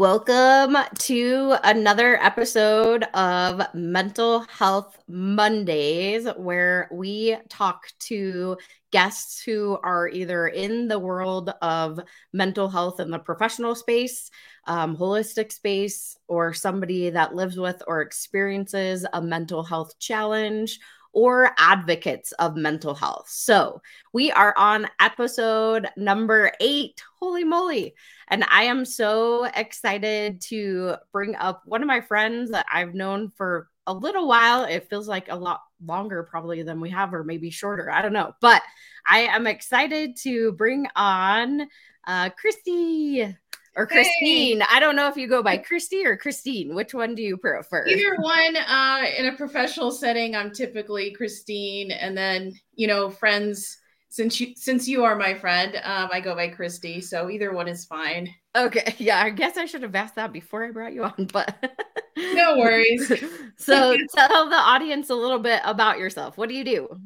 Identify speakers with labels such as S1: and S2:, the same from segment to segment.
S1: Welcome to another episode of Mental Health Mondays, where we talk to guests who are either in the world of mental health in the professional space, um, holistic space, or somebody that lives with or experiences a mental health challenge or advocates of mental health. So we are on episode number eight. Holy moly. And I am so excited to bring up one of my friends that I've known for a little while. It feels like a lot longer, probably, than we have, or maybe shorter. I don't know. But I am excited to bring on uh, Christy or Christine. Hey. I don't know if you go by Christy or Christine. Which one do you prefer?
S2: Either one. Uh, in a professional setting, I'm typically Christine, and then you know, friends. Since you since you are my friend, um, I go by Christy. So either one is fine.
S1: Okay. Yeah, I guess I should have asked that before I brought you on, but
S2: no worries.
S1: so tell the audience a little bit about yourself. What do you do?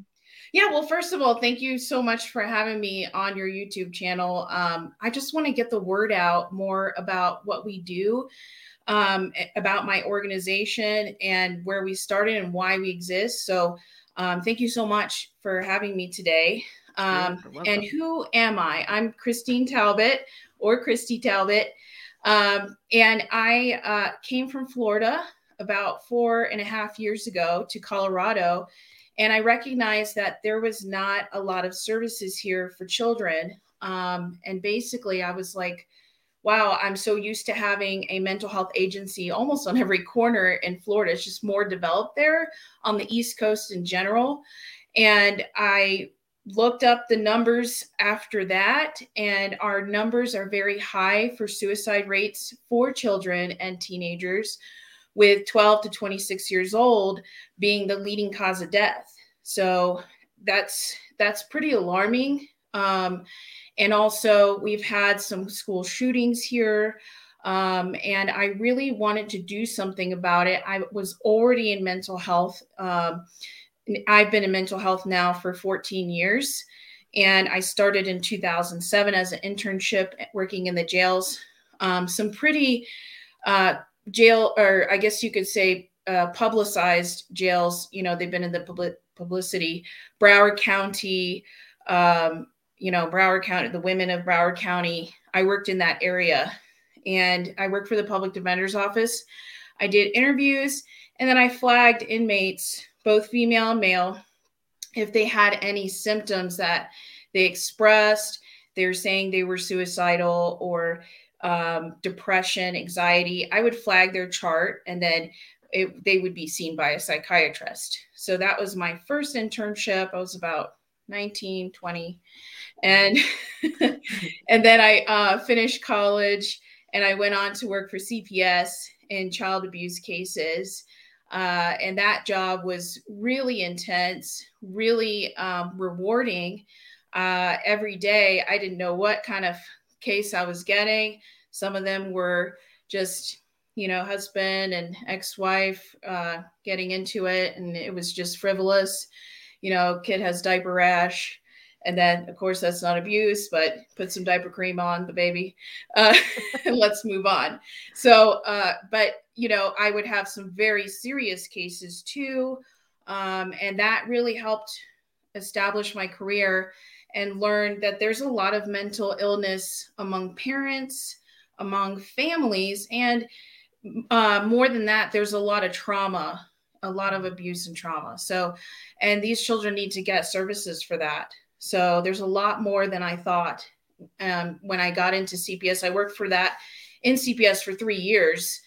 S2: Yeah, well, first of all, thank you so much for having me on your YouTube channel. Um, I just want to get the word out more about what we do, um, about my organization and where we started and why we exist. So, um, thank you so much for having me today. Um, and who am I? I'm Christine Talbott or Christy Talbott. Um, and I uh, came from Florida about four and a half years ago to Colorado and I recognized that there was not a lot of services here for children. Um, and basically, I was like, wow, I'm so used to having a mental health agency almost on every corner in Florida. It's just more developed there on the East Coast in general. And I looked up the numbers after that, and our numbers are very high for suicide rates for children and teenagers with 12 to 26 years old being the leading cause of death. So that's that's pretty alarming. Um, and also, we've had some school shootings here. Um, and I really wanted to do something about it. I was already in mental health. Um, I've been in mental health now for 14 years. And I started in 2007 as an internship working in the jails. Um, some pretty uh, jail, or I guess you could say, uh, publicized jails. You know, they've been in the public publicity. Broward County, um, you know, Broward County, the women of Broward County. I worked in that area, and I worked for the public defender's office. I did interviews, and then I flagged inmates, both female and male, if they had any symptoms that they expressed. They were saying they were suicidal or um, depression, anxiety, I would flag their chart and then it, they would be seen by a psychiatrist. So that was my first internship. I was about 19, 20. And, and then I uh, finished college and I went on to work for CPS in child abuse cases. Uh, and that job was really intense, really um, rewarding. Uh, every day, I didn't know what kind of case I was getting. Some of them were just, you know, husband and ex wife uh, getting into it, and it was just frivolous. You know, kid has diaper rash. And then, of course, that's not abuse, but put some diaper cream on the baby uh, and let's move on. So, uh, but, you know, I would have some very serious cases too. Um, and that really helped establish my career and learned that there's a lot of mental illness among parents among families. And uh, more than that, there's a lot of trauma, a lot of abuse and trauma. So, and these children need to get services for that. So, there's a lot more than I thought. Um, when I got into CPS, I worked for that in CPS for three years.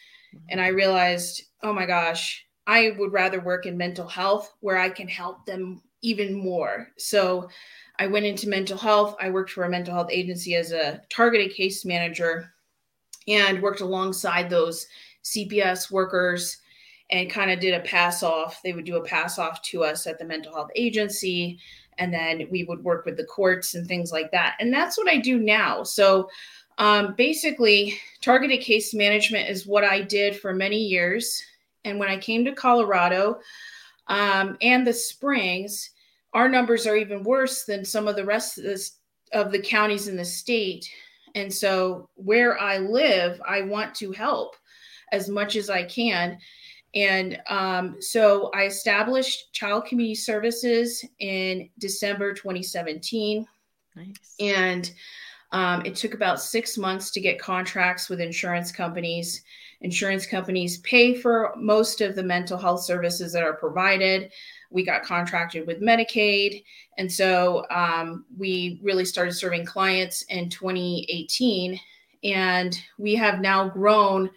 S2: And I realized, oh my gosh, I would rather work in mental health where I can help them even more. So, I went into mental health. I worked for a mental health agency as a targeted case manager and worked alongside those CPS workers and kind of did a pass off. They would do a pass off to us at the mental health agency. And then we would work with the courts and things like that. And that's what I do now. So um, basically, targeted case management is what I did for many years. And when I came to Colorado um, and the Springs, our numbers are even worse than some of the rest of, this, of the counties in the state And so where I live, I want to help as much as I can. And um, so I established Child Community Services in December 2017. Nice. And um, it took about six months to get contracts with insurance companies. Insurance companies pay for most of the mental health services that are provided. We got contracted with Medicaid. And so um, we really started serving clients in 2018. And we have now grown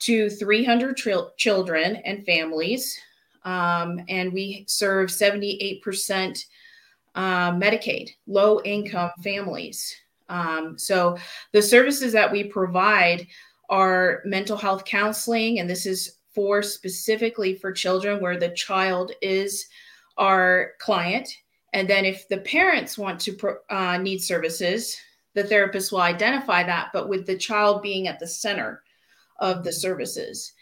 S2: to 300 children and families. Um, and we serve 78% uh, Medicaid, low income families. Um, so the services that we provide are mental health counseling, and this is for specifically for children where the child is our client. And then if the parents want to uh, need services, the therapist will identify that, but with the child being at the center of the services.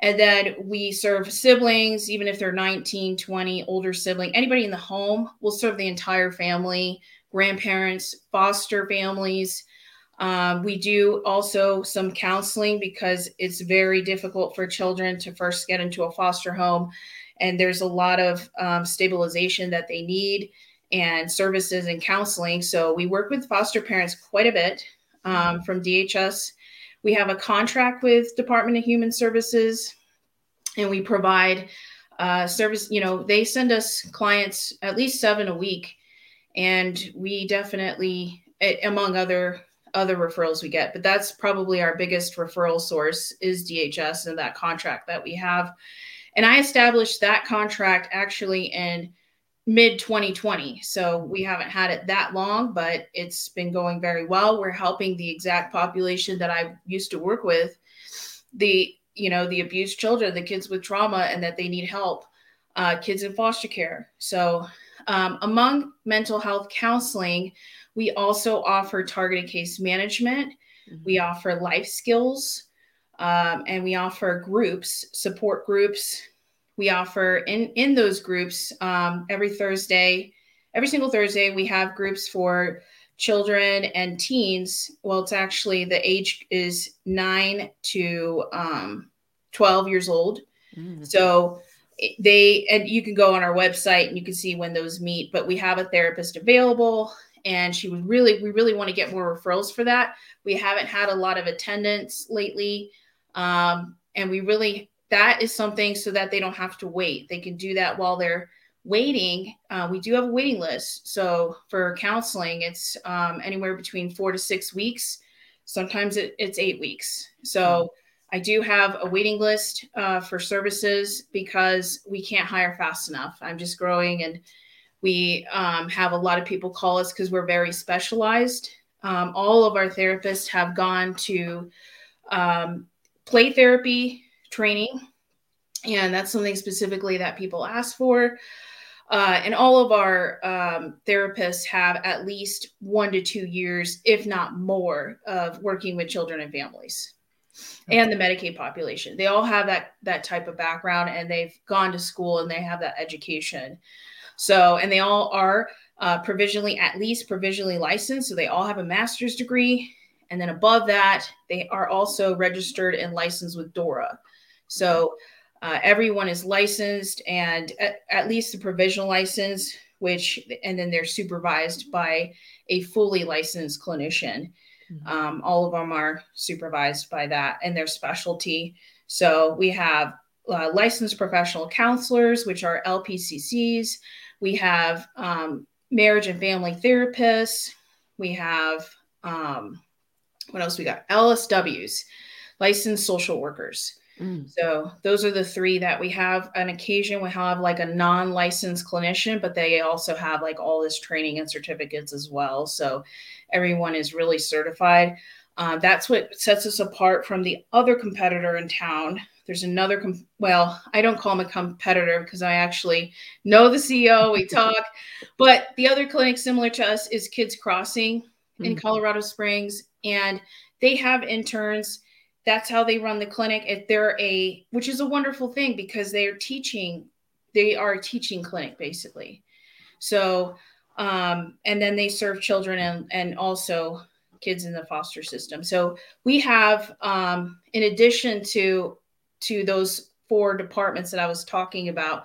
S2: And then we serve siblings, even if they're 19, 20, older sibling, anybody in the home, we'll serve the entire family, grandparents, foster families. Um, we do also some counseling because it's very difficult for children to first get into a foster home. And there's a lot of um, stabilization that they need and services and counseling. So we work with foster parents quite a bit um, from DHS we have a contract with Department of Human Services, and we provide uh, service. You know, they send us clients at least seven a week, and we definitely, among other other referrals we get, but that's probably our biggest referral source is DHS and that contract that we have. And I established that contract actually in mid 2020. So we haven't had it that long, but it's been going very well. We're helping the exact population that I used to work with, the you know the abused children, the kids with trauma, and that they need help, uh, kids in foster care. So um, among mental health counseling, we also offer targeted case management. Mm-hmm. We offer life skills. Um, and we offer groups, support groups, we offer in in those groups um, every Thursday, every single Thursday. We have groups for children and teens. Well, it's actually the age is nine to um, twelve years old. Mm. So they and you can go on our website and you can see when those meet. But we have a therapist available and she would really we really want to get more referrals for that we haven't had a lot of attendance lately um, and we really that is something so that they don't have to wait. They can do that while they're waiting. Uh, we do have a waiting list. So for counseling, it's um, anywhere between four to six weeks. Sometimes it, it's eight weeks. So I do have a waiting list uh, for services because we can't hire fast enough. I'm just growing and we um, have a lot of people call us because we're very specialized. Um, all of our therapists have gone to um, play therapy training. And that's something specifically that people ask for. Uh, and all of our um, therapists have at least one to two years, if not more, of working with children and families okay. and the Medicaid population. They all have that that type of background, and they've gone to school and they have that education. So, and they all are uh, provisionally, at least provisionally licensed. So they all have a master's degree, and then above that, they are also registered and licensed with DORA. So uh, everyone is licensed and at, at, least the provisional license, which, and then they're supervised by a fully licensed clinician. Mm-hmm. Um, all of them are supervised by that and their specialty. So we have uh, licensed professional counselors, which are LPCCs. We have um, marriage and family therapists. We have, um, what else we got? LSWs, licensed social workers. Mm. So those are the three that we have. On occasion, we have like a non-licensed clinician, but they also have like all this training and certificates as well. So everyone is really certified. Uh, that's what sets us apart from the other competitor in town. There's another, com- well, I don't call him a competitor because I actually know the CEO. We talk, but the other clinic similar to us is Kids Crossing in Colorado Springs, and they have interns that's how they run the clinic if they're a which is a wonderful thing because they're teaching they are a teaching clinic basically so um, and then they serve children and and also kids in the foster system. So we have, um, in addition to to those four departments that I was talking about,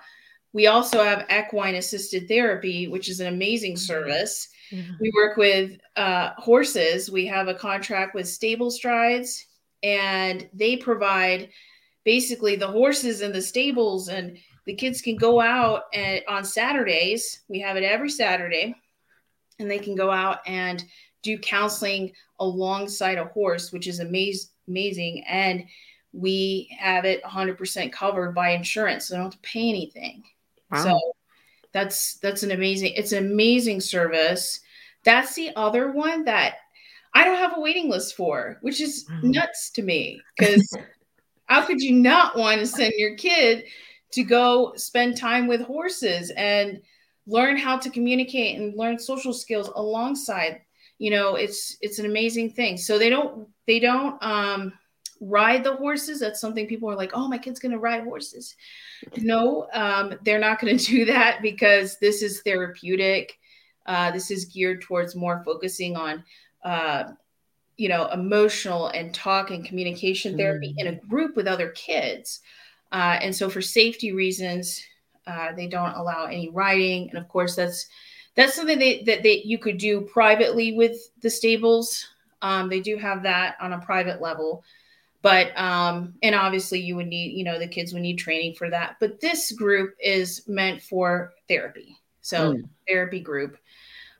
S2: we also have equine assisted therapy, which is an amazing mm-hmm. service. Mm-hmm. We work with uh, horses. We have a contract with Stable Strides, and they provide basically the horses in the stables, and the kids can go out and on Saturdays. We have it every Saturday, and they can go out and do counseling alongside a horse, which is amaz- amazing. And we have it 100% covered by insurance, so I don't have to pay anything. Wow. So that's that's an amazing. It's an amazing service. That's the other one that I don't have a waiting list for, which is nuts to me because how could you not want to send your kid to go spend time with horses and learn how to communicate and learn social skills alongside you know it's it's an amazing thing so they don't they don't um ride the horses. That's something people are like oh my kid's going to ride horses. No um they're not going to do that because this is therapeutic. Uh this is geared towards more focusing on uh you know emotional and talk and communication therapy mm. in a group with other kids. Uh, and so for safety reasons uh, they don't allow any riding. And of course that's that's something they, that they, you could do privately with the stables. Um, they do have that on a private level, but um, and obviously you would need, you know, the kids would need training for that. But this group is meant for therapy, so mm. therapy group,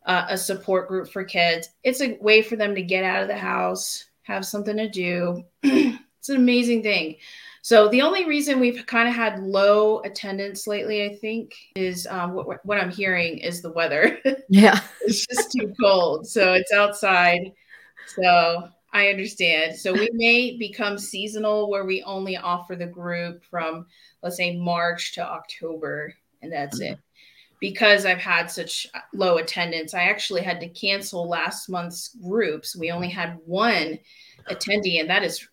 S2: uh, a support group for kids. It's a way for them to get out of the house, have something to do. it's an amazing thing. So the only reason we've kind of had low attendance lately, I think, is um, what, what I'm hearing is the weather.
S1: Yeah,
S2: it's just too cold, so it's outside. So I understand. So we may become seasonal, where we only offer the group from, let's say, March to October, and that's it. Because I've had such low attendance, I actually had to cancel last month's groups. We only had one attendee, and that is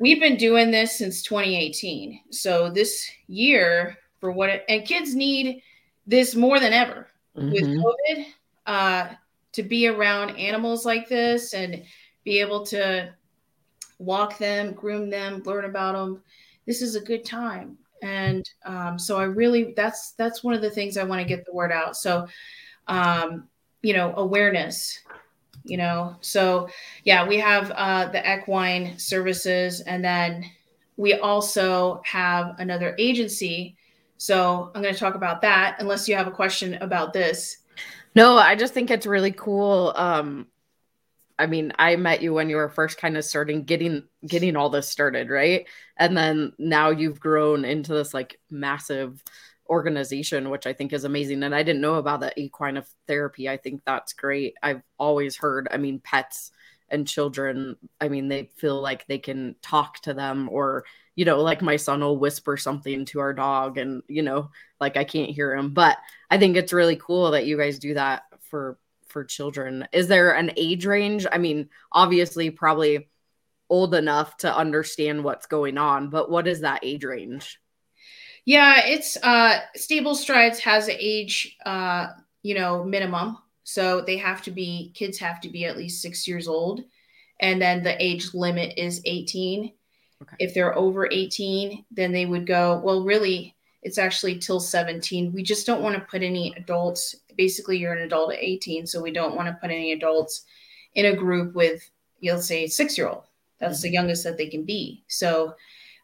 S2: we've been doing this since 2018. So this year, for what it, and kids need this more than ever mm-hmm. with COVID uh, to be around animals like this and be able to walk them, groom them, learn about them. This is a good time. And um, so I really that's that's one of the things I want to get the word out. So um, you know, awareness you know so yeah we have uh, the equine services and then we also have another agency so i'm going to talk about that unless you have a question about this
S1: no i just think it's really cool um i mean i met you when you were first kind of starting getting getting all this started right and then now you've grown into this like massive organization, which I think is amazing. And I didn't know about the equine of therapy. I think that's great. I've always heard, I mean, pets and children, I mean, they feel like they can talk to them or, you know, like my son will whisper something to our dog and, you know, like I can't hear him. But I think it's really cool that you guys do that for for children. Is there an age range? I mean, obviously probably old enough to understand what's going on, but what is that age range?
S2: Yeah, it's uh Stable Strides has an age uh, you know, minimum. So they have to be kids have to be at least 6 years old and then the age limit is 18. Okay. If they're over 18, then they would go, well really it's actually till 17. We just don't want to put any adults. Basically, you're an adult at 18, so we don't want to put any adults in a group with, you'll say, six year old. That's mm-hmm. the youngest that they can be. So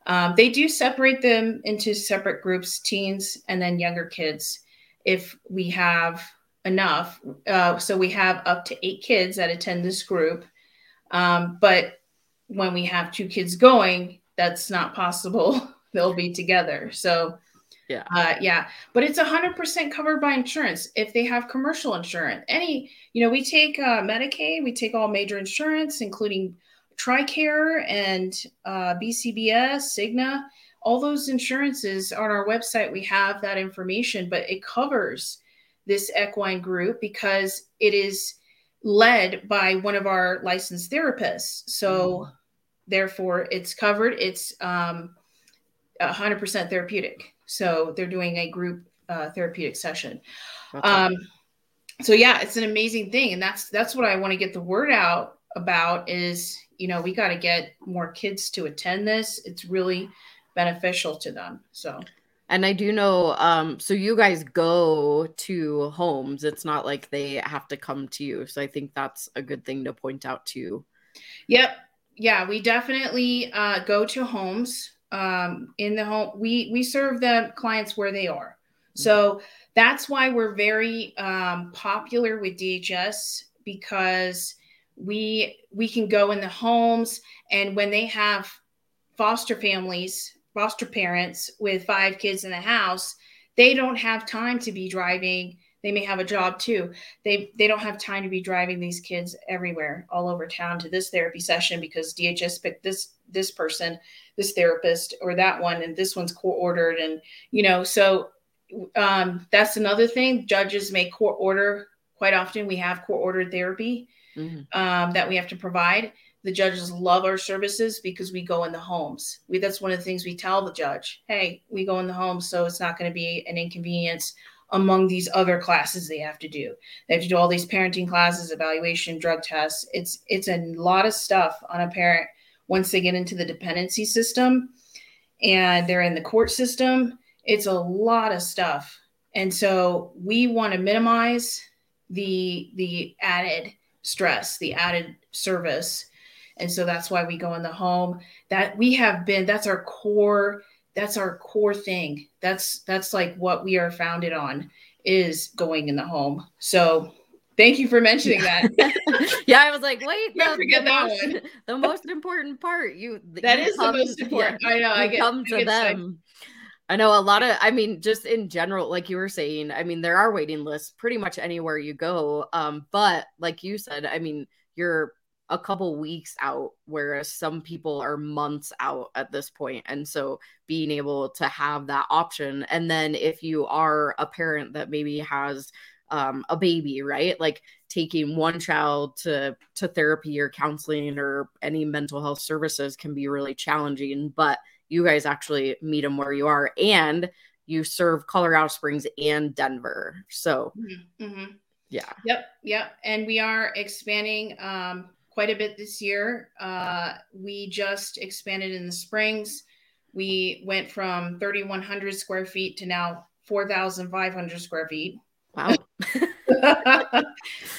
S2: um, they do separate them into separate groups, teens and then younger kids, if we have enough. Uh, so we have up to eight kids that attend this group. Um, but when we have two kids going, that's not possible. They'll be together. So,
S1: yeah,
S2: uh, yeah. But it's a hundred percent covered by insurance if they have commercial insurance. Any, you know, we take uh, Medicaid, we take all major insurance, including TRICARE and uh, BCBS, Cigna, all those insurances on our website, we have that information, but it covers this equine group because it is led by one of our licensed therapists. So, mm. therefore, it's covered. It's um, 100% therapeutic. So, they're doing a group uh, therapeutic session. Um, so yeah, it's an amazing thing, and that's that's what I want to get the word out about is, you know, we got to get more kids to attend this. It's really beneficial to them. So,
S1: and I do know, um, so you guys go to homes. It's not like they have to come to you. So I think that's a good thing to point out too.
S2: Yep. Yeah, we definitely uh, go to homes. Um, in the home, we we serve the clients where they are. So that's why we're very um, popular with DHS because we we can go in the homes and when they have foster families foster parents with five kids in the house they don't have time to be driving they may have a job too they they don't have time to be driving these kids everywhere all over town to this therapy session because dhs picked this this person this therapist or that one and this one's court ordered and you know so um, that's another thing judges may court order quite often we have court ordered therapy mm-hmm. um, that we have to provide. The judges love our services because we go in the homes. We, that's one of the things we tell the judge. Hey, we go in the homes, so it's not going to be an inconvenience among these other classes they have to do. They have to do all these parenting classes, evaluation, drug tests. It's it's a lot of stuff on a parent once they get into the dependency system and they're in the court system. It's a lot of stuff. And so we want to minimize the the added stress, the added service. And so that's why we go in the home. That we have been, that's our core, that's our core thing. That's that's like what we are founded on is going in the home. So thank you for mentioning that.
S1: yeah, I was like, wait, the, forget the, that most, one. the most important part. You
S2: that you is come, the most important. Yeah, I know. I get,
S1: come to them. I know a lot of, I mean, just in general, like you were saying, I mean, there are waiting lists pretty much anywhere you go. Um, but like you said, I mean, you're a couple weeks out, whereas some people are months out at this point. And so being able to have that option. And then if you are a parent that maybe has um, a baby, right? Like taking one child to to therapy or counseling or any mental health services can be really challenging. But you guys actually meet them where you are and you serve Colorado Springs and Denver. So, mm-hmm. mm-hmm. yeah.
S2: Yep. Yep. And we are expanding um, quite a bit this year. Uh, we just expanded in the Springs. We went from 3,100 square feet to now 4,500 square feet.
S1: Wow.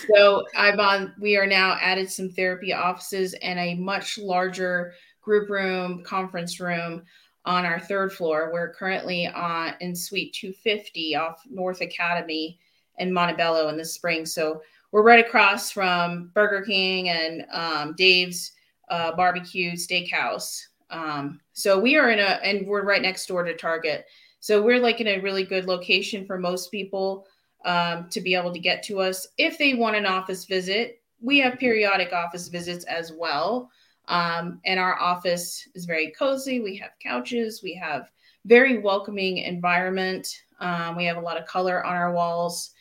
S2: so I've on, we are now added some therapy offices and a much larger group room, conference room on our third floor. We're currently on in Suite 250 off North Academy in Montebello in the spring. So we're right across from Burger King and um, Dave's uh, Barbecue Steakhouse. Um, so we are in a, and we're right next door to Target. So we're like in a really good location for most people um, to be able to get to us. If they want an office visit, we have periodic office visits as well. Um, and our office is very cozy. We have couches. We have very welcoming environment. Um, we have a lot of color on our walls.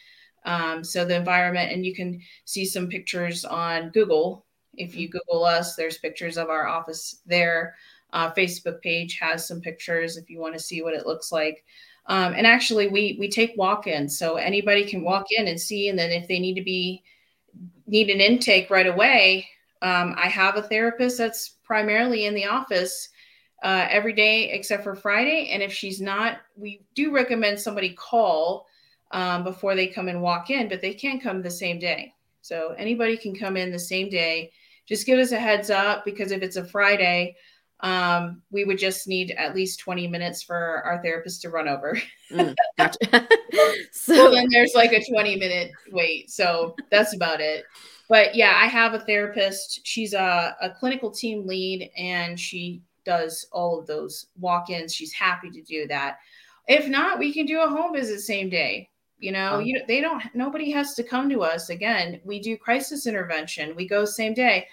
S2: Um, so the environment, and you can see some pictures on Google. If you Google us, there's pictures of our office there. Uh, Facebook page has some pictures if you want to see what it looks like. Um, and actually, we we take walk-ins, so anybody can walk in and see. And then if they need to be need an intake right away, um, I have a therapist that's primarily in the office uh, every day except for Friday. And if she's not, we do recommend somebody call um, before they come and walk in, but they can come the same day. So anybody can come in the same day. Just give us a heads up because if it's a Friday, um, we would just need at least 20 minutes for our therapist to run over. mm, gotcha. so well, then there's like a 20 minute wait. So that's about it but yeah, I have a therapist. She's a, a clinical team lead and she does all of those walk ins. She's happy to do that. If not, we can do a home visit same day. You know, you they don't nobody has to come to us again. We do crisis intervention. We go same day.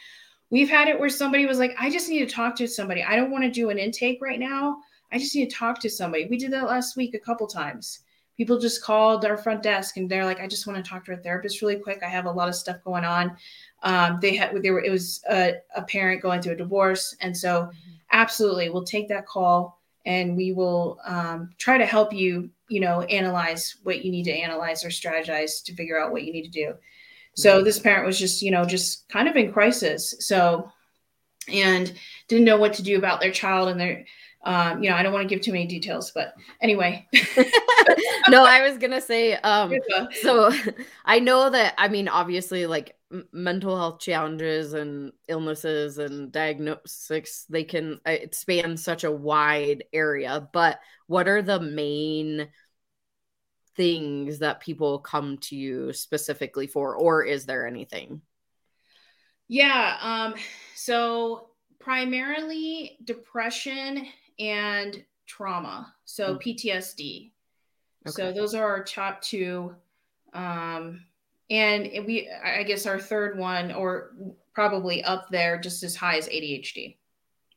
S2: We've had it where somebody was like, I just need to talk to somebody. I don't want to do an intake right now. I just need to talk to somebody. We did that last week a couple times people just called our front desk and they're like, I just want to talk to a therapist really quick. I have a lot of stuff going on. Um, they had, they were, it was a, a, parent going through a divorce. And so mm-hmm. absolutely we'll take that call and we will um, try to help you, you know, analyze what you need to analyze or strategize to figure out what you need to do. So this parent was just, you know, just kind of in crisis. So, and didn't know what to do about their child and their, um, you know, I don't want to give too many details, but anyway.
S1: no, I was gonna say, um, so I know that I mean, obviously, like m- mental health challenges and illnesses and diagnostics, they can uh, it spans such a wide area. But what are the main things that people come to you specifically for, or is there anything?
S2: Yeah. Um, so primarily depression and trauma. So mm. PTSD. Okay. So those are our top two. Um, and we, I guess our third one, or probably up there, just as high as ADHD.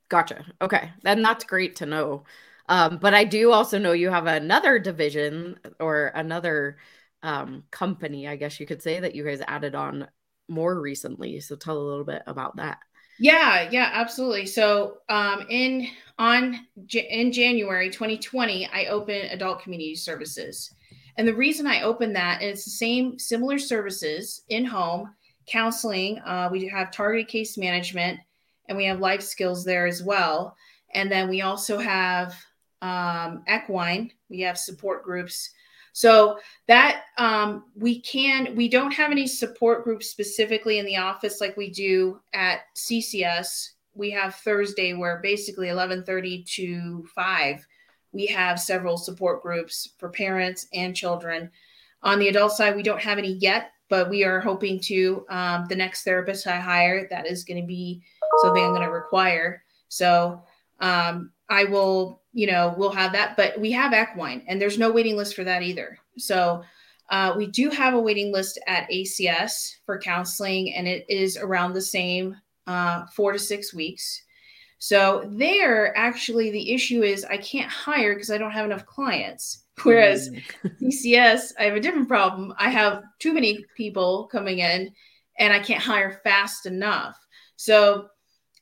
S1: Gotcha. Okay. And that's great to know. Um, but I do also know you have another division or another um, company, I guess you could say, that you guys added on more recently. So tell a little bit about that.
S2: Yeah, yeah, absolutely. So, um, in on in January 2020, I opened Adult Community Services, and the reason I opened that is the same similar services in home counseling. Uh, we do have targeted case management, and we have life skills there as well. And then we also have um, equine. We have support groups so that um, we can, we don't have any support groups specifically in the office like we do at CCS. We have Thursday where basically 11:30 to 5 we have several support groups for parents and children. On the adult side, we don't have any yet, but we are hoping to. Um, the next therapist I hire, that is going to be something I'm going to require. So um, I will you know, we'll have that. But we have equine, and there's no waiting list for that either. So uh, we do have a waiting list at ACS for counseling, and it is around the same uh, four to six weeks. So there, actually, the issue is I can't hire because I don't have enough clients. Whereas CCS, I have a different problem. I have too many people coming in, and I can't hire fast enough. So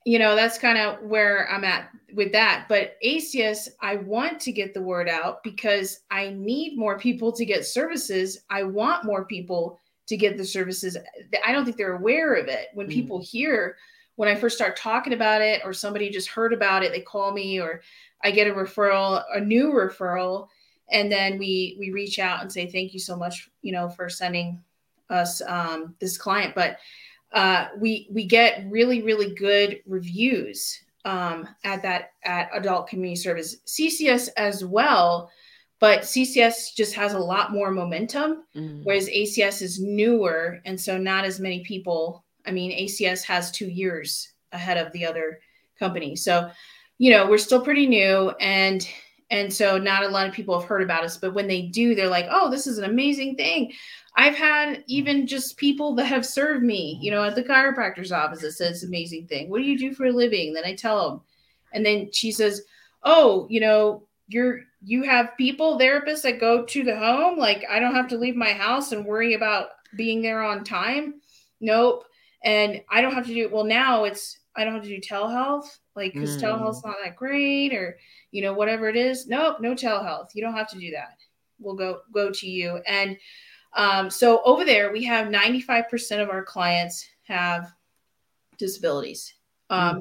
S2: you know that's kind of where i'm at with that. But acs i want to get the word out because i need more people to get services. I want more people to get the services. I don't think they're aware of it. When mm. people hear when i first start talking about it or somebody just heard about it they call me or i get a referral a new referral and then we we reach out and say thank you so much you know for sending us um, this client. But uh, we we get really really good reviews um, at that at adult community service. Ccs as well but ccs just has a lot more momentum mm. whereas acs is newer and so not as many people i mean acs has two years ahead of the other company. So you know we're still pretty new and and so not a lot of people have heard about us but when they do they're like oh this is an amazing thing I've had even just people that have served me, you know, at the chiropractor's office that says amazing thing. What do you do for a living? Then I tell them. And then she says, Oh, you know, you're you have people, therapists that go to the home. Like I don't have to leave my house and worry about being there on time. Nope. And I don't have to do well now it's I don't have to do telehealth, like because mm. telehealth's not that great, or you know, whatever it is. Nope, no telehealth. You don't have to do that. We'll go go to you. And um, so over there, we have 95% of our clients have disabilities. Um, mm.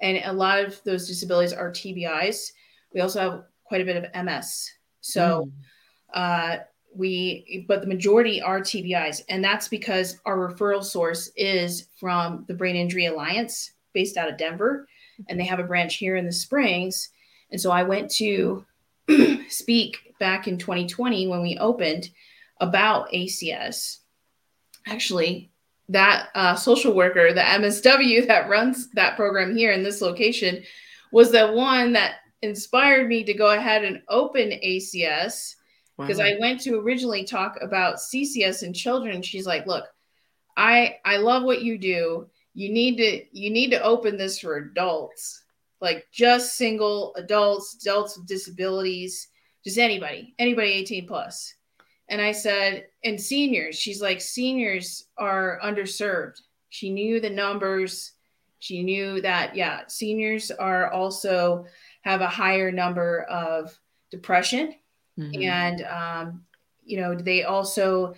S2: And a lot of those disabilities are TBIs. We also have quite a bit of MS. So, mm. uh, we, but the majority are TBIs. And that's because our referral source is from the Brain Injury Alliance based out of Denver. And they have a branch here in the Springs. And so I went to speak back in 2020 when we opened about ACS. Actually, that uh, social worker, the MSW that runs that program here in this location, was the one that inspired me to go ahead and open ACS because wow. I went to originally talk about CCS and children. She's like, "Look, I I love what you do. You need to you need to open this for adults, like just single adults, adults with disabilities, just anybody, anybody 18 plus." And I said, and seniors, she's like, seniors are underserved. She knew the numbers. She knew that, yeah, seniors are also have a higher number of depression. Mm-hmm. And, um, you know, they also,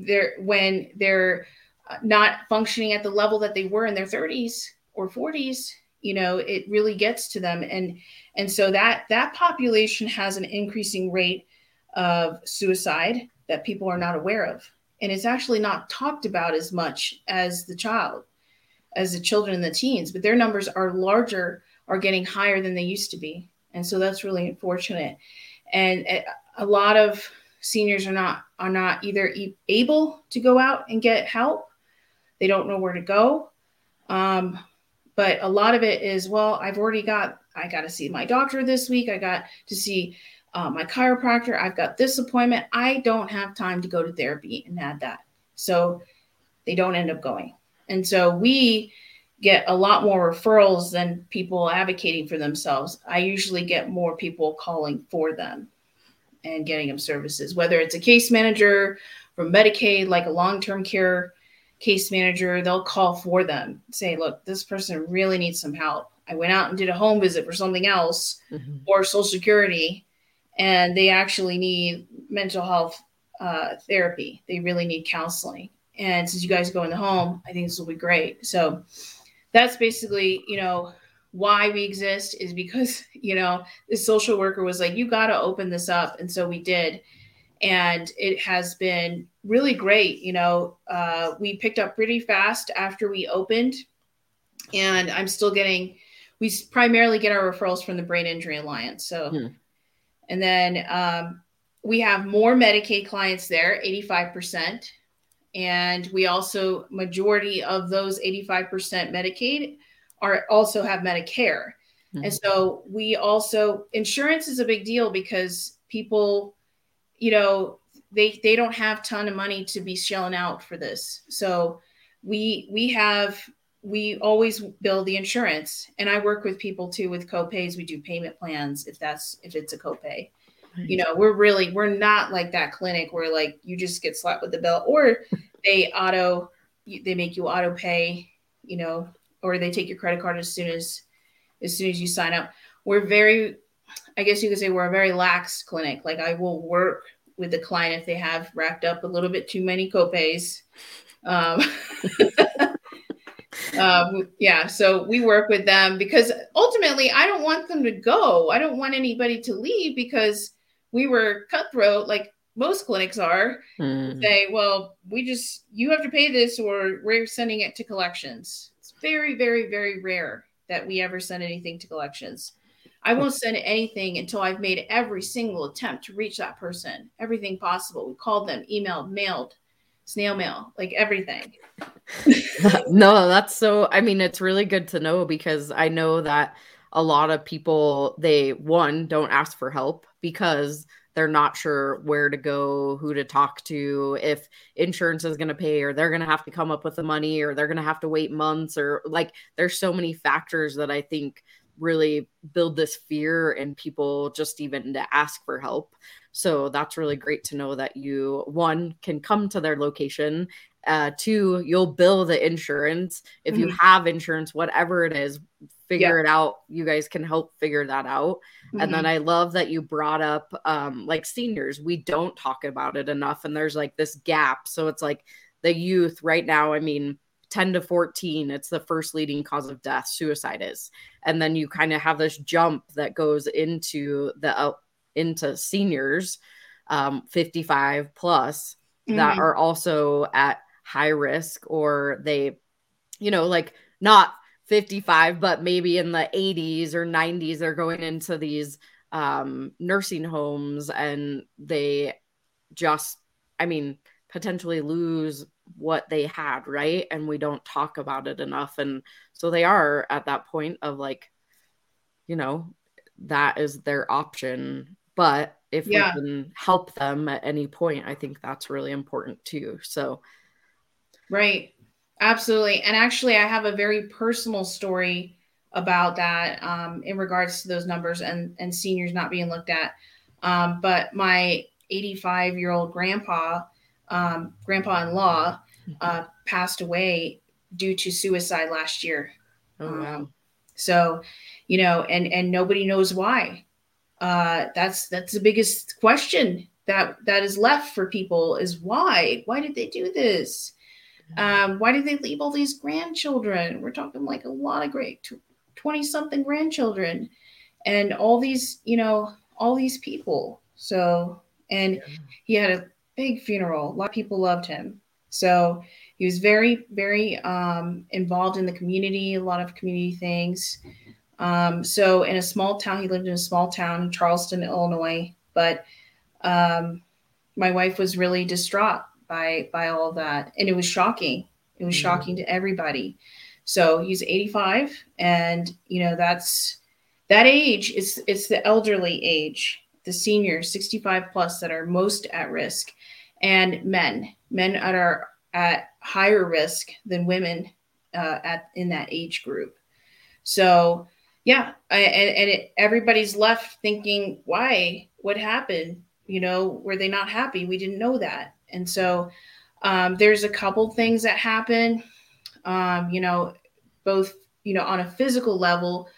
S2: they're when they're uh, not functioning at the level that they were in their 30s or 40s you know it really gets to them and and so that that population has an increasing rate of suicide that people are not aware of. And it's actually not talked about as much as the child as the children and the teens but their numbers are larger are getting higher than they used to be. And so that's really unfortunate. And eh, a lot of seniors are not are not either able to go out and get help. They don't know where to go. Um, but a lot of it is well i've already got i got to see my doctor this week. I got to see uh, my chiropractor i've got this appointment i don't have time to go to therapy and add that so they don't end up going and so we get a lot more referrals than people advocating for themselves i usually get more people calling for them and getting them services, whether it's a case manager from Medicaid, like a long term care case manager, they'll call for them, say, look, this person really needs some help. I went out and did a home visit for something else mm-hmm. or Social Security, and they actually need mental health uh, therapy. They really need counseling. And since you guys go in the home, I think this will be great. So that's basically, you know, why we exist is because you know the social worker was like you got to open this up and so we did and it has been really great you know uh, we picked up pretty fast after we opened and i'm still getting we primarily get our referrals from the brain injury alliance so hmm. And then um, we have more medicaid clients there 85% and we also majority of those 85% medicaid are also have Medicare. Mm-hmm. And so we also insurance is a big deal because people, you know, they they don't have ton of money to be shelling out for this. So we we have we always bill the insurance and I work with people too with copays. We do payment plans if that's if it's a copay. You know, we're really we're not like that clinic where like you just get slapped with the bill or they auto they make you auto pay, you know, or they take your credit card as soon as as soon as you sign up. We're very, I guess you could say we're a very lax clinic. Like I will work with the client if they have racked up a little bit too many copays. Um, um, yeah, so we work with them because ultimately I don't want them to go. I don't want anybody to leave because we were cutthroat like most clinics are. Mm. Say, well, we just you have to pay this or we're sending it to collections It's very, very, very rare that we ever send anything to collections. I won't send anything until I've made every single attempt to reach that person, everything possible. We called them, emailed, mailed, snail mail, like everything.
S1: no, that's so, I mean, it's really good to know because I know that a lot of people, they, one, don't ask for help because they're not sure where to go, who to talk to, if insurance is going to pay, or they're going to have to come up with the money, or they're going to have to wait months, or like there's so many factors that I think really build this fear in people just even to ask for help. So that's really great to know that you, one, can come to their location. Uh, two, you'll bill the insurance. If mm-hmm. you have insurance, whatever it is, figure yeah. it out. You guys can help figure that out. Mm-hmm. And then mm-hmm. I love that you brought up um, like seniors. We don't talk about it enough. And there's like this gap. So it's like the youth right now, I mean, 10 to 14, it's the first leading cause of death, suicide is. And then you kind of have this jump that goes into the uh, into seniors um, 55 plus mm-hmm. that are also at high risk or they you know like not 55 but maybe in the 80s or 90s they're going into these um, nursing homes and they just i mean potentially lose what they had right and we don't talk about it enough and so they are at that point of like you know that is their option but if yeah. we can help them at any point i think that's really important too so
S2: right Absolutely. And actually, I have a very personal story about that um, in regards to those numbers and, and seniors not being looked at. Um, but my 85 year old grandpa, um, grandpa in law, uh, passed away due to suicide last year. Oh, wow. Um, so, you know, and, and nobody knows why. Uh, that's, that's the biggest question that that is left for people is why why did they do this? Um, why did they leave all these grandchildren? We're talking like a lot of great 20 something grandchildren and all these you know all these people. So and yeah. he had a big funeral. A lot of people loved him. So he was very very um, involved in the community a lot of community things um, so in a small town he lived in a small town charleston illinois but um, my wife was really distraught by by all that, and it was shocking. It was mm-hmm. shocking to everybody. So he's 85, and you know that's that age. It's it's the elderly age, the seniors, 65 plus, that are most at risk, and men, men that are at higher risk than women uh, at in that age group. So yeah, I, and, and it, everybody's left thinking, why? What happened? you know were they not happy we didn't know that and so um, there's a couple things that happen um, you know both you know on a physical level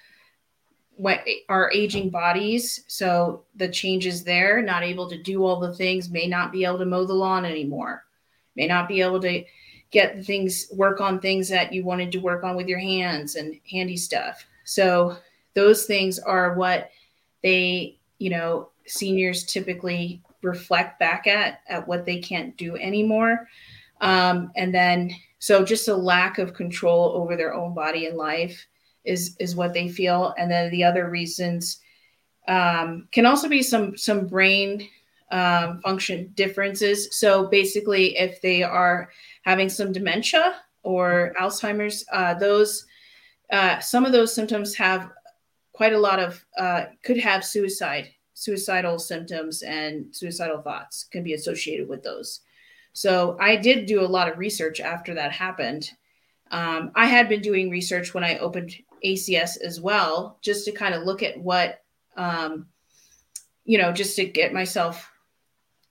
S2: what our aging bodies so the changes there not able to do all the things may not be able to mow the lawn anymore may not be able to get things work on things that you wanted to work on with your hands and handy stuff so those things are what they you know seniors typically reflect back at at what they can't do anymore. Um, and then so just a lack of control over their own body and life is is what they feel. And then the other reasons um, can also be some some brain um, function differences. So basically if they are having some dementia or alzheimer's uh, those uh, some of those symptoms have quite a lot of uh, could have suicide suicidal symptoms and suicidal thoughts can be associated with those. So I did do a lot of research after that happened. Um, I had been doing research when I opened ACS as well, just to kind of look at what, um, you know, just to get myself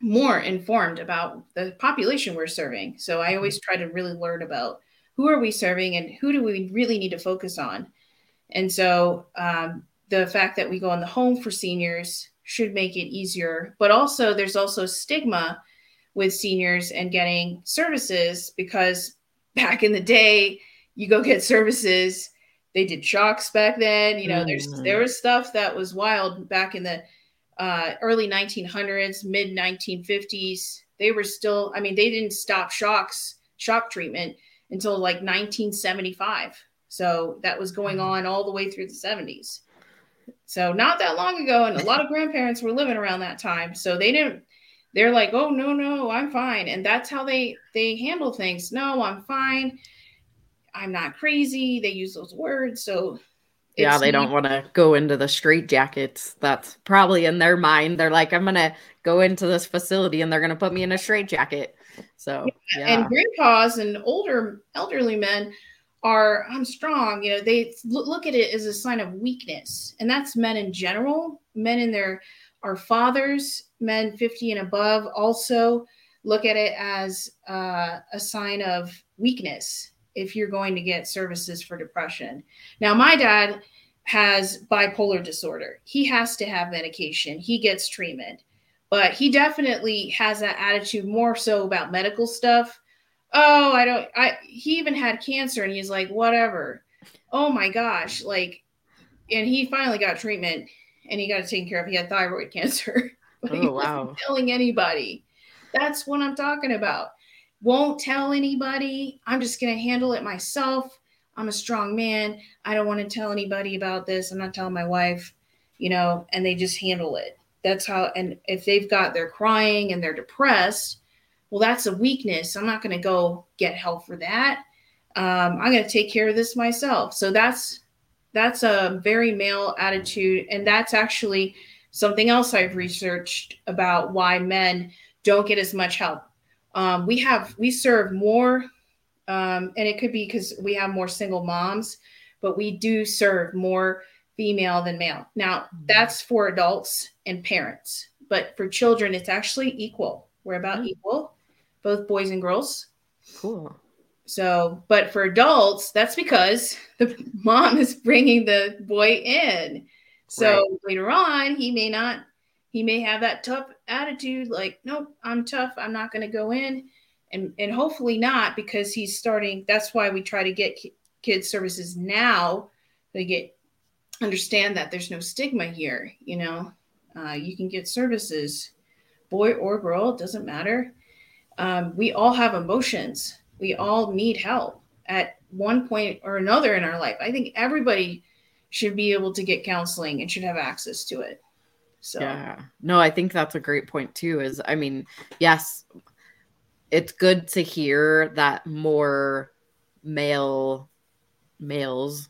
S2: more informed about the population we're serving. So I always try to really learn about who are we serving and who do we really need to focus on. And so um, the fact that we go in the home for seniors should make it easier. But also, there's also stigma with seniors and getting services because back in the day, you go get services. They did shocks back then. You know, there's mm-hmm. there was stuff that was wild back in the uh, early 1900s, mid 1950s. They were still. I mean, they didn't stop shocks, shock treatment until like 1975. So that was going mm-hmm. on all the way through the 70s. So not that long ago, and a lot of grandparents were living around that time. So they didn't. They're like, oh no, no, I'm fine, and that's how they they handle things. No, I'm fine. I'm not crazy. They use those words, so
S1: yeah, they don't want to go into the straight jackets. That's probably in their mind. They're like, I'm gonna go into this facility and they're gonna put me in a straight jacket. So
S2: yeah. and grandpas and older elderly men are I'm strong, you know, they look at it as a sign of weakness. And that's men in general, men in their our fathers, men 50 and above also look at it as uh, a sign of weakness if you're going to get services for depression. Now, my dad has bipolar disorder. He has to have medication. He gets treatment. But he definitely has that attitude more so about medical stuff oh, I don't, I, he even had cancer and he's like, whatever. Oh my gosh. Like, and he finally got treatment and he got it taken care of. He had thyroid cancer. but oh, he wasn't wow. telling anybody. That's what I'm talking about. Won't tell anybody. I'm just going to handle it myself. I'm a strong man. I don't want to tell anybody about this. I'm not telling my wife, you know, and they just handle it. That's how, and if they've got, they're crying and they're depressed, well, that's a weakness. I'm not going to go get help for that. Um, I'm going to take care of this myself. So that's that's a very male attitude, and that's actually something else I've researched about why men don't get as much help. Um, we have we serve more, um, and it could be because we have more single moms, but we do serve more female than male. Now mm-hmm. that's for adults and parents, but for children, it's actually equal. We're about mm-hmm. equal both boys and girls.
S1: Cool.
S2: So, but for adults, that's because the mom is bringing the boy in. So right. later on, he may not he may have that tough attitude like nope i'm tough i'm not going to go in and and hopefully not because he's starting that's why we try to get kids services now they get understand that there's no stigma here you know? Uh, you can get services boy or girl it doesn't matter. Um, we all have emotions. We all need help at one point or another in our life. I think everybody should be able to get counseling and should have access to it. So
S1: yeah. No i think that's a great point too is i mean yes it's good to hear that more male males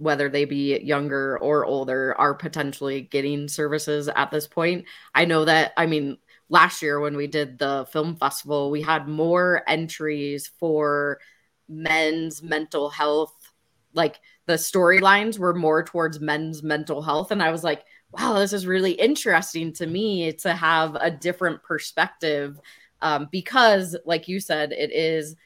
S1: whether they be younger or older are potentially getting services at this point. I know that i mean last year when we did the film festival we had more entries for men's mental health. Like the storylines were more towards men's mental health and i was like wow this is really interesting to me to have a different perspective. Um, because like you said it is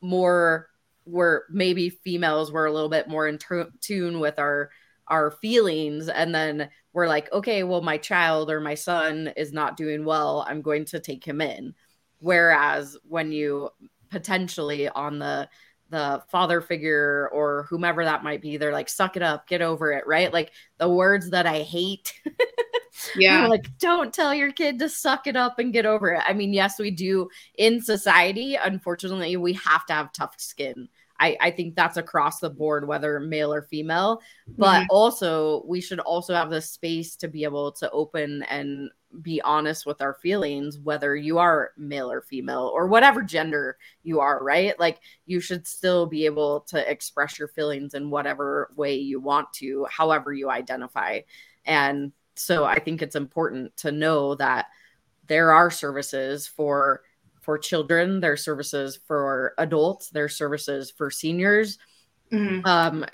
S1: more where maybe females were a little bit more in t- tune with our our feelings and then we're like okay well my child or my son is not doing well. I'm going to take him in. Whereas when you potentially on the the father figure or whomever that might be they're like suck it up get over it right? Like the words that i hate yeah like don't tell your kid to suck it up and get over it i mean yes we do in society unfortunately we have to have tough skin I, I think that's across the board, whether male or female. But mm-hmm. also, we should also have the space to be able to open and be honest with our feelings, whether you are male or female or whatever gender you are, right? Like, you should still be able to express your feelings in whatever way you want to, however you identify. And so, I think it's important to know that there are services for for children, there are services for adults, there are services for seniors. Mm-hmm. Um,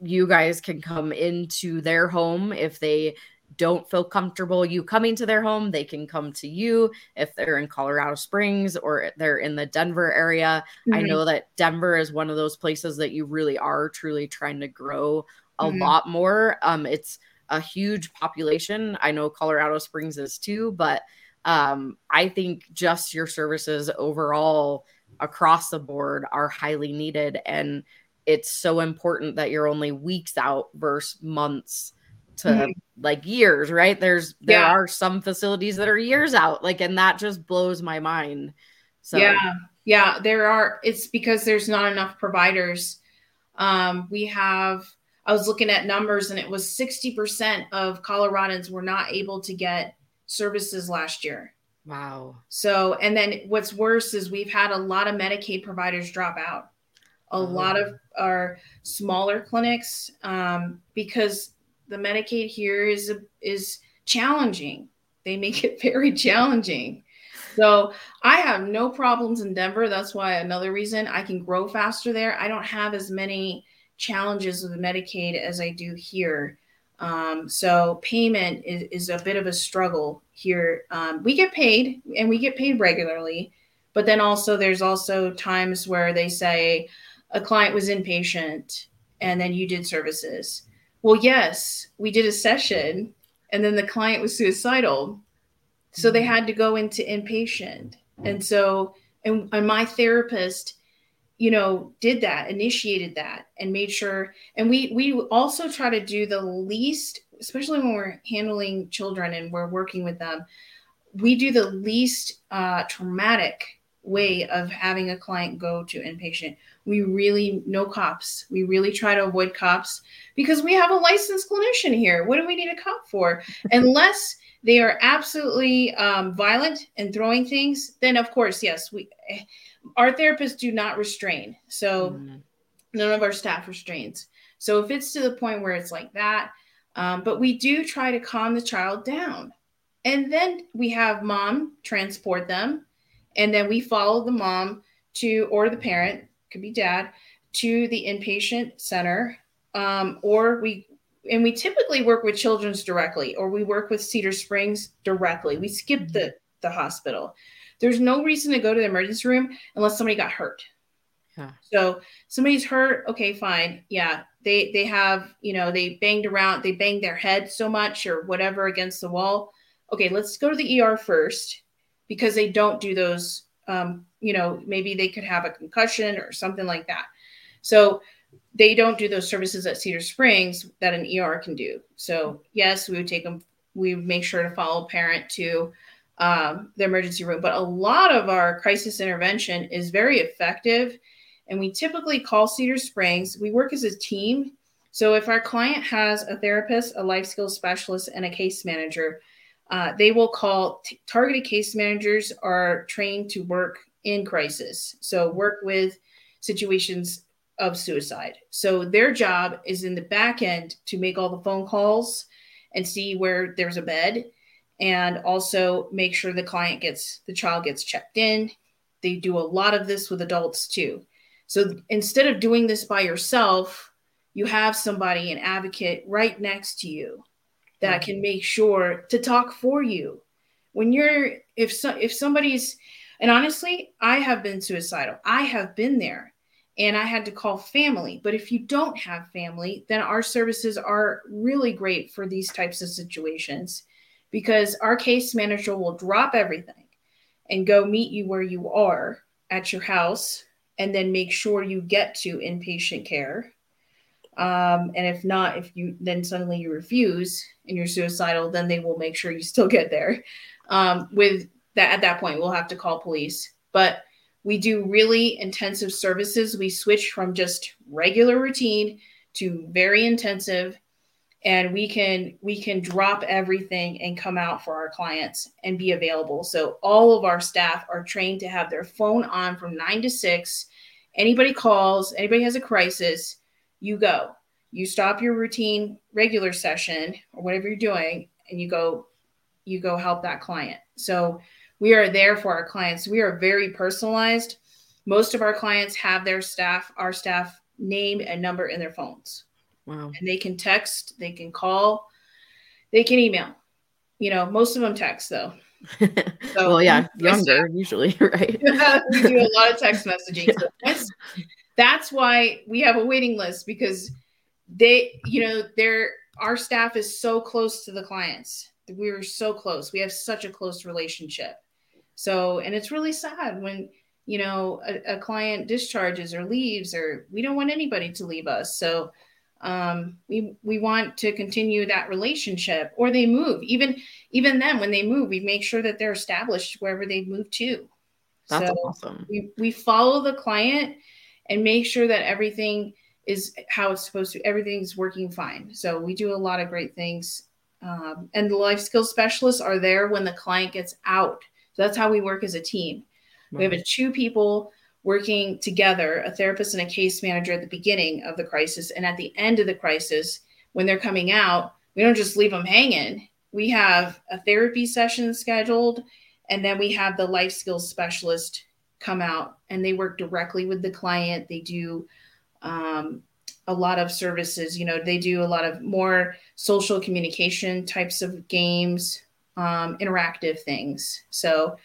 S1: you guys can come into their home if they don't feel comfortable you coming to their home they can come to you if they're in colorado springs or they're in the denver area mm-hmm. i know that denver is one of those places that you really are truly trying to grow a mm-hmm. lot more um, it's a huge population i know colorado springs is too but um, I think just your services overall across the board are highly needed. And it's so important that you're only weeks out versus months to mm-hmm. like years, right? There's there yeah. are some facilities that are years out, like, and that just blows my mind.
S2: So yeah, yeah, there are. It's because there's not enough providers. Um, we have. I was looking at numbers, and it was 60% of Coloradans were not able to get services last year.
S1: Wow.
S2: So, and then what's worse is we've had a lot of Medicaid providers drop out. A oh. lot of our smaller clinics, um, because the Medicaid here is is challenging. They make it very challenging. So I have no problems in Denver. That's why another reason I can grow faster there. I don't have as many challenges with the Medicaid as I do here. Um, so payment is, is, a bit of a struggle here. Um, we get paid and we get paid regularly, but then also there's also times where they say a client was inpatient and then you did services. Well, yes, we did a session and then the client was suicidal. So they had to go into inpatient. And so, and, and my therapist you know did that initiated that and made sure and we we also try to do the least especially when we're handling children and we're working with them we do the least uh, traumatic way of having a client go to inpatient we really no cops we really try to avoid cops because we have a licensed clinician here what do we need a cop for unless they are absolutely um, violent and throwing things then of course yes we our therapists do not restrain. So mm. none of our staff restrains. So if it's to the point where it's like that, um, but we do try to calm the child down. And then we have mom transport them. And then we follow the mom to, or the parent, could be dad, to the inpatient center. Um, or we, and we typically work with children's directly, or we work with Cedar Springs directly. We skip the, the hospital. There's no reason to go to the emergency room unless somebody got hurt. Yeah. So somebody's hurt, okay, fine. Yeah, they they have, you know, they banged around, they banged their head so much or whatever against the wall. okay, let's go to the ER first because they don't do those. Um, you know, maybe they could have a concussion or something like that. So they don't do those services at Cedar Springs that an ER can do. So yes, we would take them. We would make sure to follow a parent to um, the emergency room. But a lot of our crisis intervention is very effective, and we typically call Cedar Springs. We work as a team. So if our client has a therapist, a life skills specialist, and a case manager, uh, they will call t- targeted case managers are trained to work in crisis. So work with situations of suicide. So their job is in the back end to make all the phone calls and see where there's a bed and also make sure the client gets the child gets checked in. They do a lot of this with adults too. So instead of doing this by yourself, you have somebody, an advocate right next to you that can make sure to talk for you. When you're if so, if somebody's and honestly, I have been suicidal. I have been there and I had to call family. But if you don't have family, then our services are really great for these types of situations because our case manager will drop everything and go meet you where you are at your house and then make sure you get to inpatient care. Um, and if not, if you then suddenly you refuse and you're suicidal, then they will make sure you still get there. Um, with that, at that point, we'll have to call police. But we do really intensive services. We switch from just regular routine to very intensive and we can we can drop everything and come out for our clients and be available so all of our staff are trained to have their phone on from 9 to 6 anybody calls anybody has a crisis you go you stop your routine regular session or whatever you're doing and you go you go help that client so we are there for our clients we are very personalized most of our clients have their staff our staff name and number in their phones Wow. And they can text, they can call, they can email. You know, most of them text though.
S1: So, well, yeah, younger usually, right?
S2: we do a lot of text messaging. So that's, why we have a waiting list because they, you know, they're our staff is so close to the clients. We're so close. We have such a close relationship. So, and it's really sad when you know a, a client discharges or leaves, or we don't want anybody to leave us. So um, we we want to continue that relationship or they move even even then when they move we make sure that they're established wherever they move to
S1: that's so awesome
S2: we, we follow the client and make sure that everything is how it's supposed to everything's working fine so we do a lot of great things um, and the life skills specialists are there when the client gets out so that's how we work as a team we have a two people working together, a therapist and a case manager at the beginning of the crisis. And at the end of the crisis, when they're coming out, we don't just leave them hanging. We have a therapy session scheduled, and then we have the life skills specialist come out and they work directly with the client. They do um, a lot of services, you know, they do a lot of more social communication types of games, um, interactive things. So,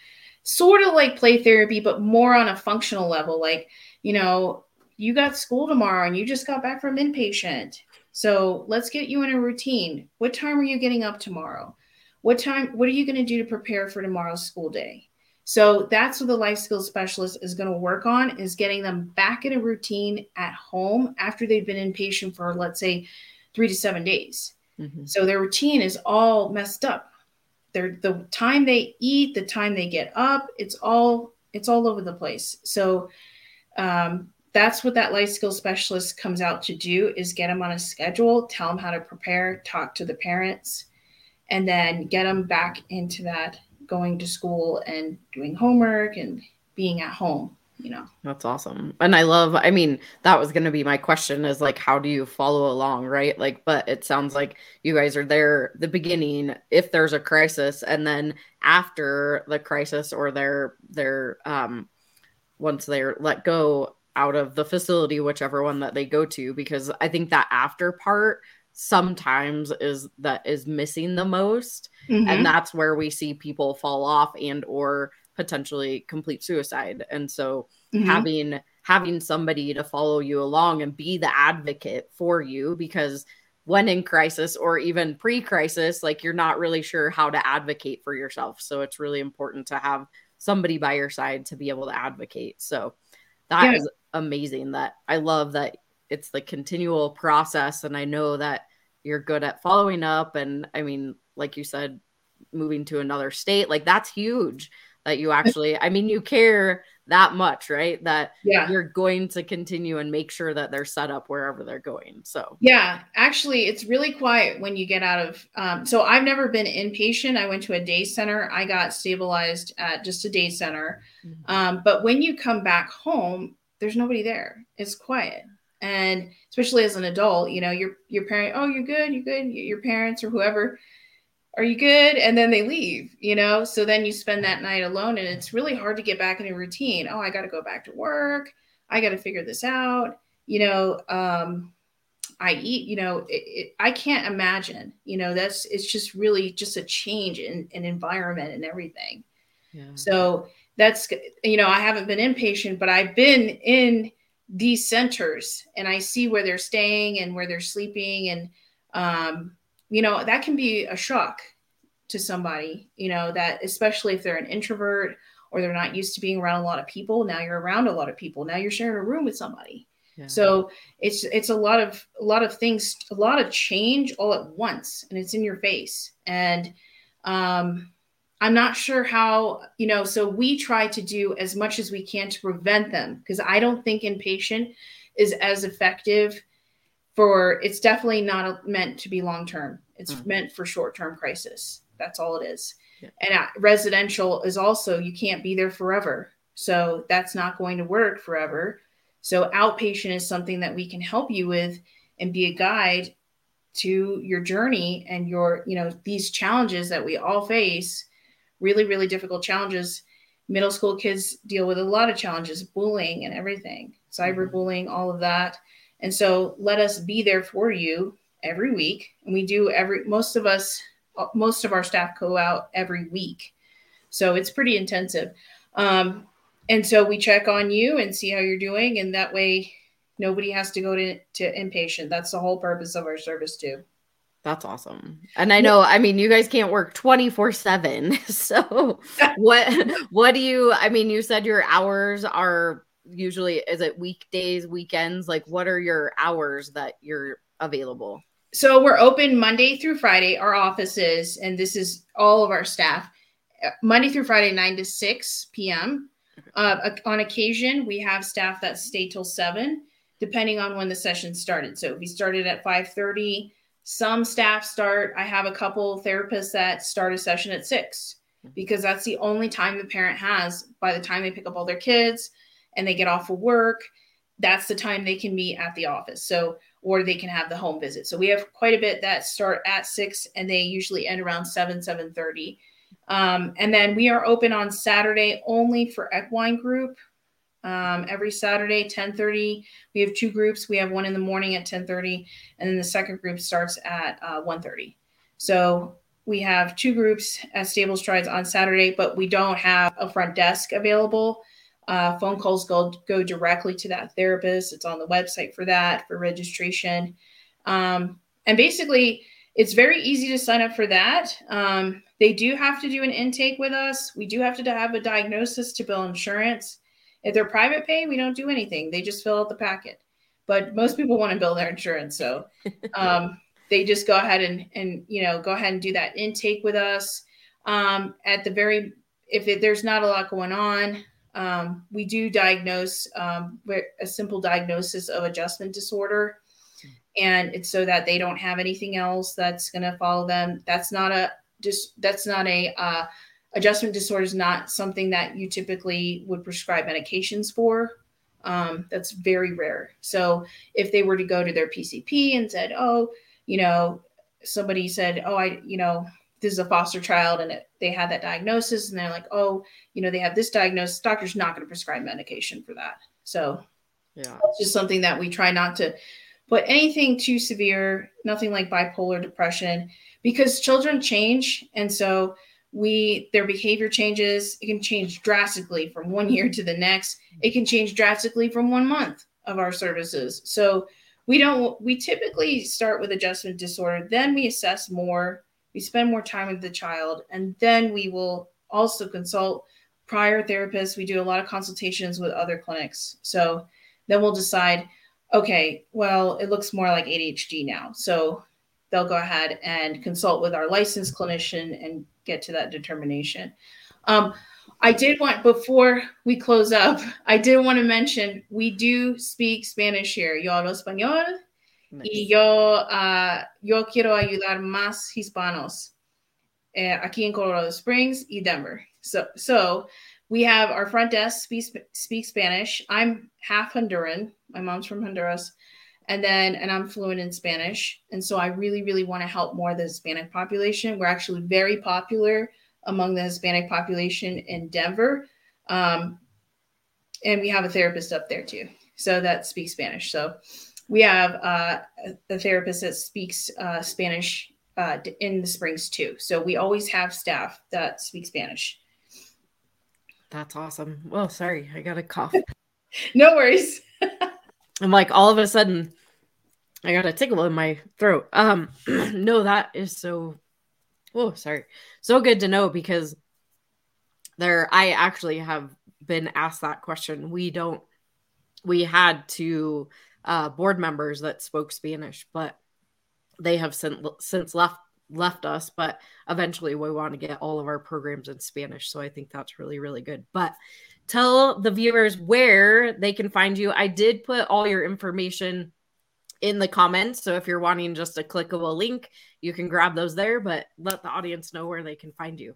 S2: sort of like play therapy, but more on a functional level. Like, you know, you got school tomorrow and you just got back from inpatient. So let's get you in a routine. What time are you getting up tomorrow? What time, what are you going to do to prepare for tomorrow's school day? So that's what the life skills specialist is going to work on is getting them back in a routine at home after they've been inpatient for let's say three to seven days. Mm-hmm. So their routine is all messed up they're the time they eat, the time they get up, it's all it's all over the place. So um, that's what that life skills specialist comes out to do is get them on a schedule, tell them how to prepare, talk to the parents, and then get them back into that going to school and doing homework and being at home you know?
S1: That's awesome. And i love i mean that was going to be my question is like how do you follow along right? Like but it sounds like you guys are there the beginning if there's a crisis and then after the crisis or they're they're um once they're let go out of the facility whichever one that they go to because i think that after part sometimes is that is missing the most mm-hmm. and that's where we see people fall off and or potentially complete suicide and so mm-hmm. having having somebody to follow you along and be the advocate for you because when in crisis or even pre-crisis like you're not really sure how to advocate for yourself so it's really important to have somebody by your side to be able to advocate so that yeah. is amazing that i love that it's the continual process and i know that you're good at following up and i mean like you said moving to another state like that's huge that you actually i mean you care that much, right? That yeah. you're going to continue and make sure that they're set up wherever they're going. So,
S2: yeah, actually, it's really quiet when you get out of. Um, so, I've never been inpatient. I went to a day center. I got stabilized at just a day center. Mm-hmm. Um, but when you come back home, there's nobody there. It's quiet. And especially as an adult, you know, your your parent, oh, you're good, you're good. Your parents or whoever are you good? And then they leave, you know? So then you spend that night alone and it's really hard to get back in a routine. Oh, I got to go back to work. I got to figure this out. You know, um, I eat, you know, it, it, I can't imagine, you know, that's, it's just really just a change in, in environment and everything. Yeah. So that's, you know, I haven't been inpatient, but I've been in these centers and I see where they're staying and where they're sleeping and, um, you know, that can be a shock to somebody, you know, that especially if they're an introvert or they're not used to being around a lot of people. Now you're around a lot of people. Now you're sharing a room with somebody. Yeah. So it's it's a lot of a lot of things, a lot of change all at once, and it's in your face. And um, I'm not sure how you know. So we try to do as much as we can to prevent them because I don't think inpatient is as effective for it's definitely not meant to be long term. It's mm-hmm. meant for short term crisis. That's all it is. Yeah. And residential is also you can't be there forever. So that's not going to work forever. So outpatient is something that we can help you with and be a guide to your journey and your, you know, these challenges that we all face, really, really difficult challenges. Middle school kids deal with a lot of challenges, bullying and everything, cyberbullying, all of that. And so let us be there for you every week. And we do every, most of us, most of our staff go out every week. So it's pretty intensive. Um, and so we check on you and see how you're doing. And that way nobody has to go to, to inpatient. That's the whole purpose of our service too.
S1: That's awesome. And I know, I mean, you guys can't work 24 seven. So what, what do you, I mean, you said your hours are usually is it weekdays, weekends? Like what are your hours that you're available?
S2: So we're open Monday through Friday, our offices, and this is all of our staff. Monday through Friday, 9 to 6 p.m. Uh, on occasion, we have staff that stay till 7, depending on when the session started. So if we started at 5.30, some staff start, I have a couple therapists that start a session at 6 because that's the only time the parent has by the time they pick up all their kids and they get off of work, that's the time they can meet at the office. So, or they can have the home visit. So we have quite a bit that start at six and they usually end around seven, seven thirty. Um, and then we are open on Saturday only for equine group. Um, every Saturday, 1030. We have two groups. We have one in the morning at 1030, and then the second group starts at uh, 130. So we have two groups at Stable Strides on Saturday, but we don't have a front desk available. Uh, phone calls go, go directly to that therapist. It's on the website for that, for registration. Um, and basically, it's very easy to sign up for that. Um, they do have to do an intake with us. We do have to have a diagnosis to bill insurance. If they're private pay, we don't do anything. They just fill out the packet. But most people want to bill their insurance, so um, they just go ahead and and you know go ahead and do that intake with us. Um, at the very if it, there's not a lot going on, um, we do diagnose um, a simple diagnosis of adjustment disorder, and it's so that they don't have anything else that's going to follow them. That's not a just that's not a uh, adjustment disorder is not something that you typically would prescribe medications for. Um, that's very rare. So if they were to go to their PCP and said, "Oh, you know," somebody said, "Oh, I, you know, this is a foster child and it, they had that diagnosis and they're like oh you know they have this diagnosis doctor's not going to prescribe medication for that so yeah it's just something that we try not to put anything too severe nothing like bipolar depression because children change and so we their behavior changes it can change drastically from one year to the next. It can change drastically from one month of our services. So we don't we typically start with adjustment disorder then we assess more we spend more time with the child and then we will also consult prior therapists. We do a lot of consultations with other clinics. So then we'll decide okay well it looks more like adhd now. So they'll go ahead and consult with our licensed clinician and get to that determination um, I did want before we close up, I did want to mention we do speak Spanish here. Yo hablo español nice. y yo uh, yo quiero ayudar más hispanos eh, aquí en Colorado Springs y Denver. So so we have our front desk speak, speak Spanish. I'm half Honduran. My mom's from Honduras. And then, and I'm fluent in Spanish. And so I really, really want to help more of the Hispanic population. We're actually very popular among the Hispanic population in Denver. Um, and we have a therapist up there too. So that speaks Spanish. So we have uh, a therapist that speaks uh, Spanish uh, in the Springs too. So we always have staff that speak Spanish.
S1: That's awesome. Well, sorry, I got a cough.
S2: no worries.
S1: I'm like all of a sudden, I got a tickle in my throat. Um, no, that is so Oh, sorry. So good to know because there I actually have been asked that question. We don't we had two uh, board members that spoke Spanish, but they have since since left left us, but eventually we want to get all of our programs in Spanish. So I think that's really, really good. But tell the viewers where they can find you. I did put all your information in the comments. So if you're wanting just a clickable link, you can grab those there, but let the audience know where they can find you.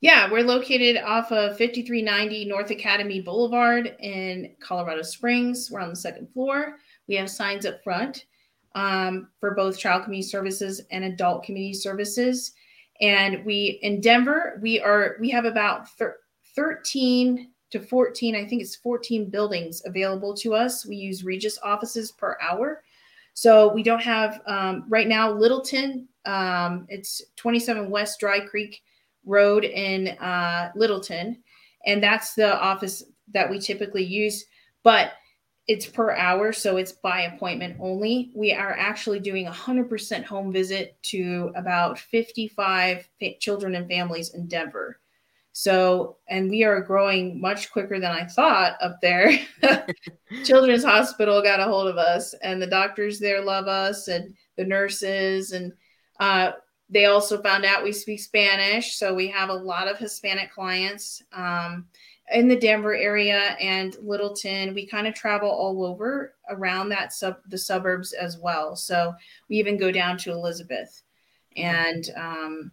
S2: Yeah, we're located off of 5390 North Academy Boulevard in Colorado Springs. We're on the second floor. We have signs up front um, for both child community services and adult community services. And we in Denver, we are we have about thir- 13 to 14, I think it's 14 buildings available to us. We use Regus offices per hour. So we don't have um, right now Littleton. Um, it's 27 West Dry Creek Road in uh, Littleton, and that's the office that we typically use. But it's per hour, so it's by appointment only. We are actually doing 100% home visit to about 55 children and families in Denver. So, and we are growing much quicker than I thought up there. Children's Hospital got a hold of us, and the doctors there love us, and the nurses, and uh, they also found out we speak Spanish. So we have a lot of Hispanic clients um, in the Denver area and Littleton. We kind of travel all over around that sub the suburbs as well. So we even go down to Elizabeth, and um,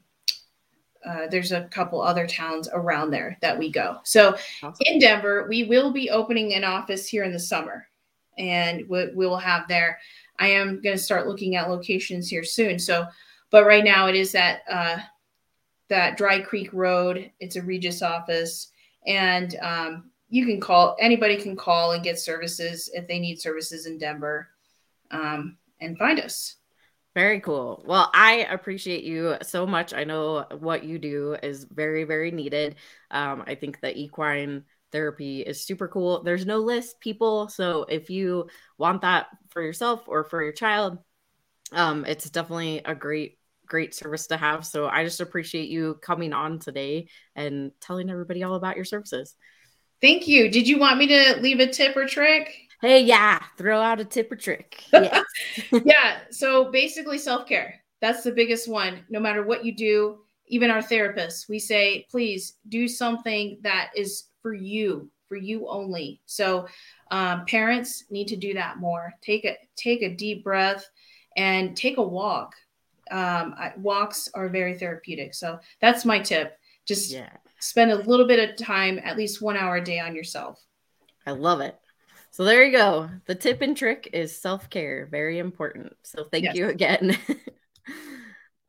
S2: uh, there's a couple other towns around there that we go. So awesome. in Denver, we will be opening an office here in the summer, and we, we will have there. I am going to start looking at locations here soon. So, but right now it is that uh, that Dry Creek Road. It's a Regus office, and um, you can call. Anybody can call and get services if they need services in Denver, um, and find us.
S1: Very cool. Well, I appreciate you so much. I know what you do is very, very needed. Um, I think the equine therapy is super cool. There's no list, people. So if you want that for yourself or for your child, um, it's definitely a great, great service to have. So I just appreciate you coming on today and telling everybody all about your services.
S2: Thank you. Did you want me to leave a tip or trick?
S1: Hey, yeah, throw out a tip or trick. Yeah.
S2: yeah. So basically, self care. That's the biggest one. No matter what you do, even our therapists, we say, please do something that is for you, for you only. So um, parents need to do that more. Take a take a deep breath and take a walk. Um, I, walks are very therapeutic. So that's my tip. Just yeah. spend a little bit of time, at least one hour a day, on yourself.
S1: I love it. So there you go. The tip and trick is self care. Very important. So thank yes. you again.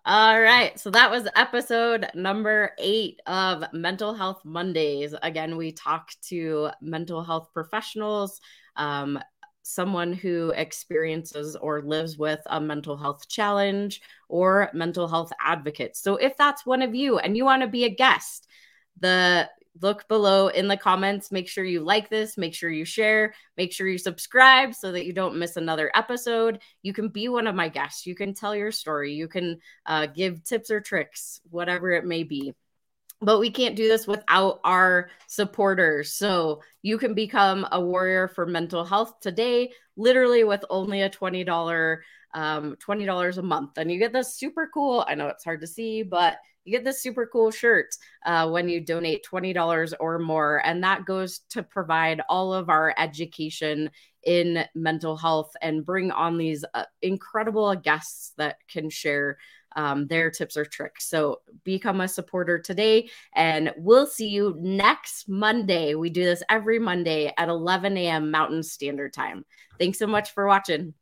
S1: All right. So that was episode number eight of Mental Health Mondays. Again, we talk to mental health professionals, um, someone who experiences or lives with a mental health challenge, or mental health advocates. So if that's one of you and you want to be a guest, the look below in the comments. Make sure you like this, make sure you share, make sure you subscribe so that you don't miss another episode. You can be one of my guests. You can tell your story. You can uh, give tips or tricks, whatever it may be. But we can't do this without our supporters. So you can become a warrior for mental health today, literally with only a $20 um, $20 a month. And you get this super cool, I know it's hard to see, but you get this super cool shirt uh, when you donate $20 or more. And that goes to provide all of our education in mental health and bring on these uh, incredible guests that can share um, their tips or tricks. So become a supporter today, and we'll see you next Monday. We do this every Monday at 11 a.m. Mountain Standard Time. Thanks so much for watching.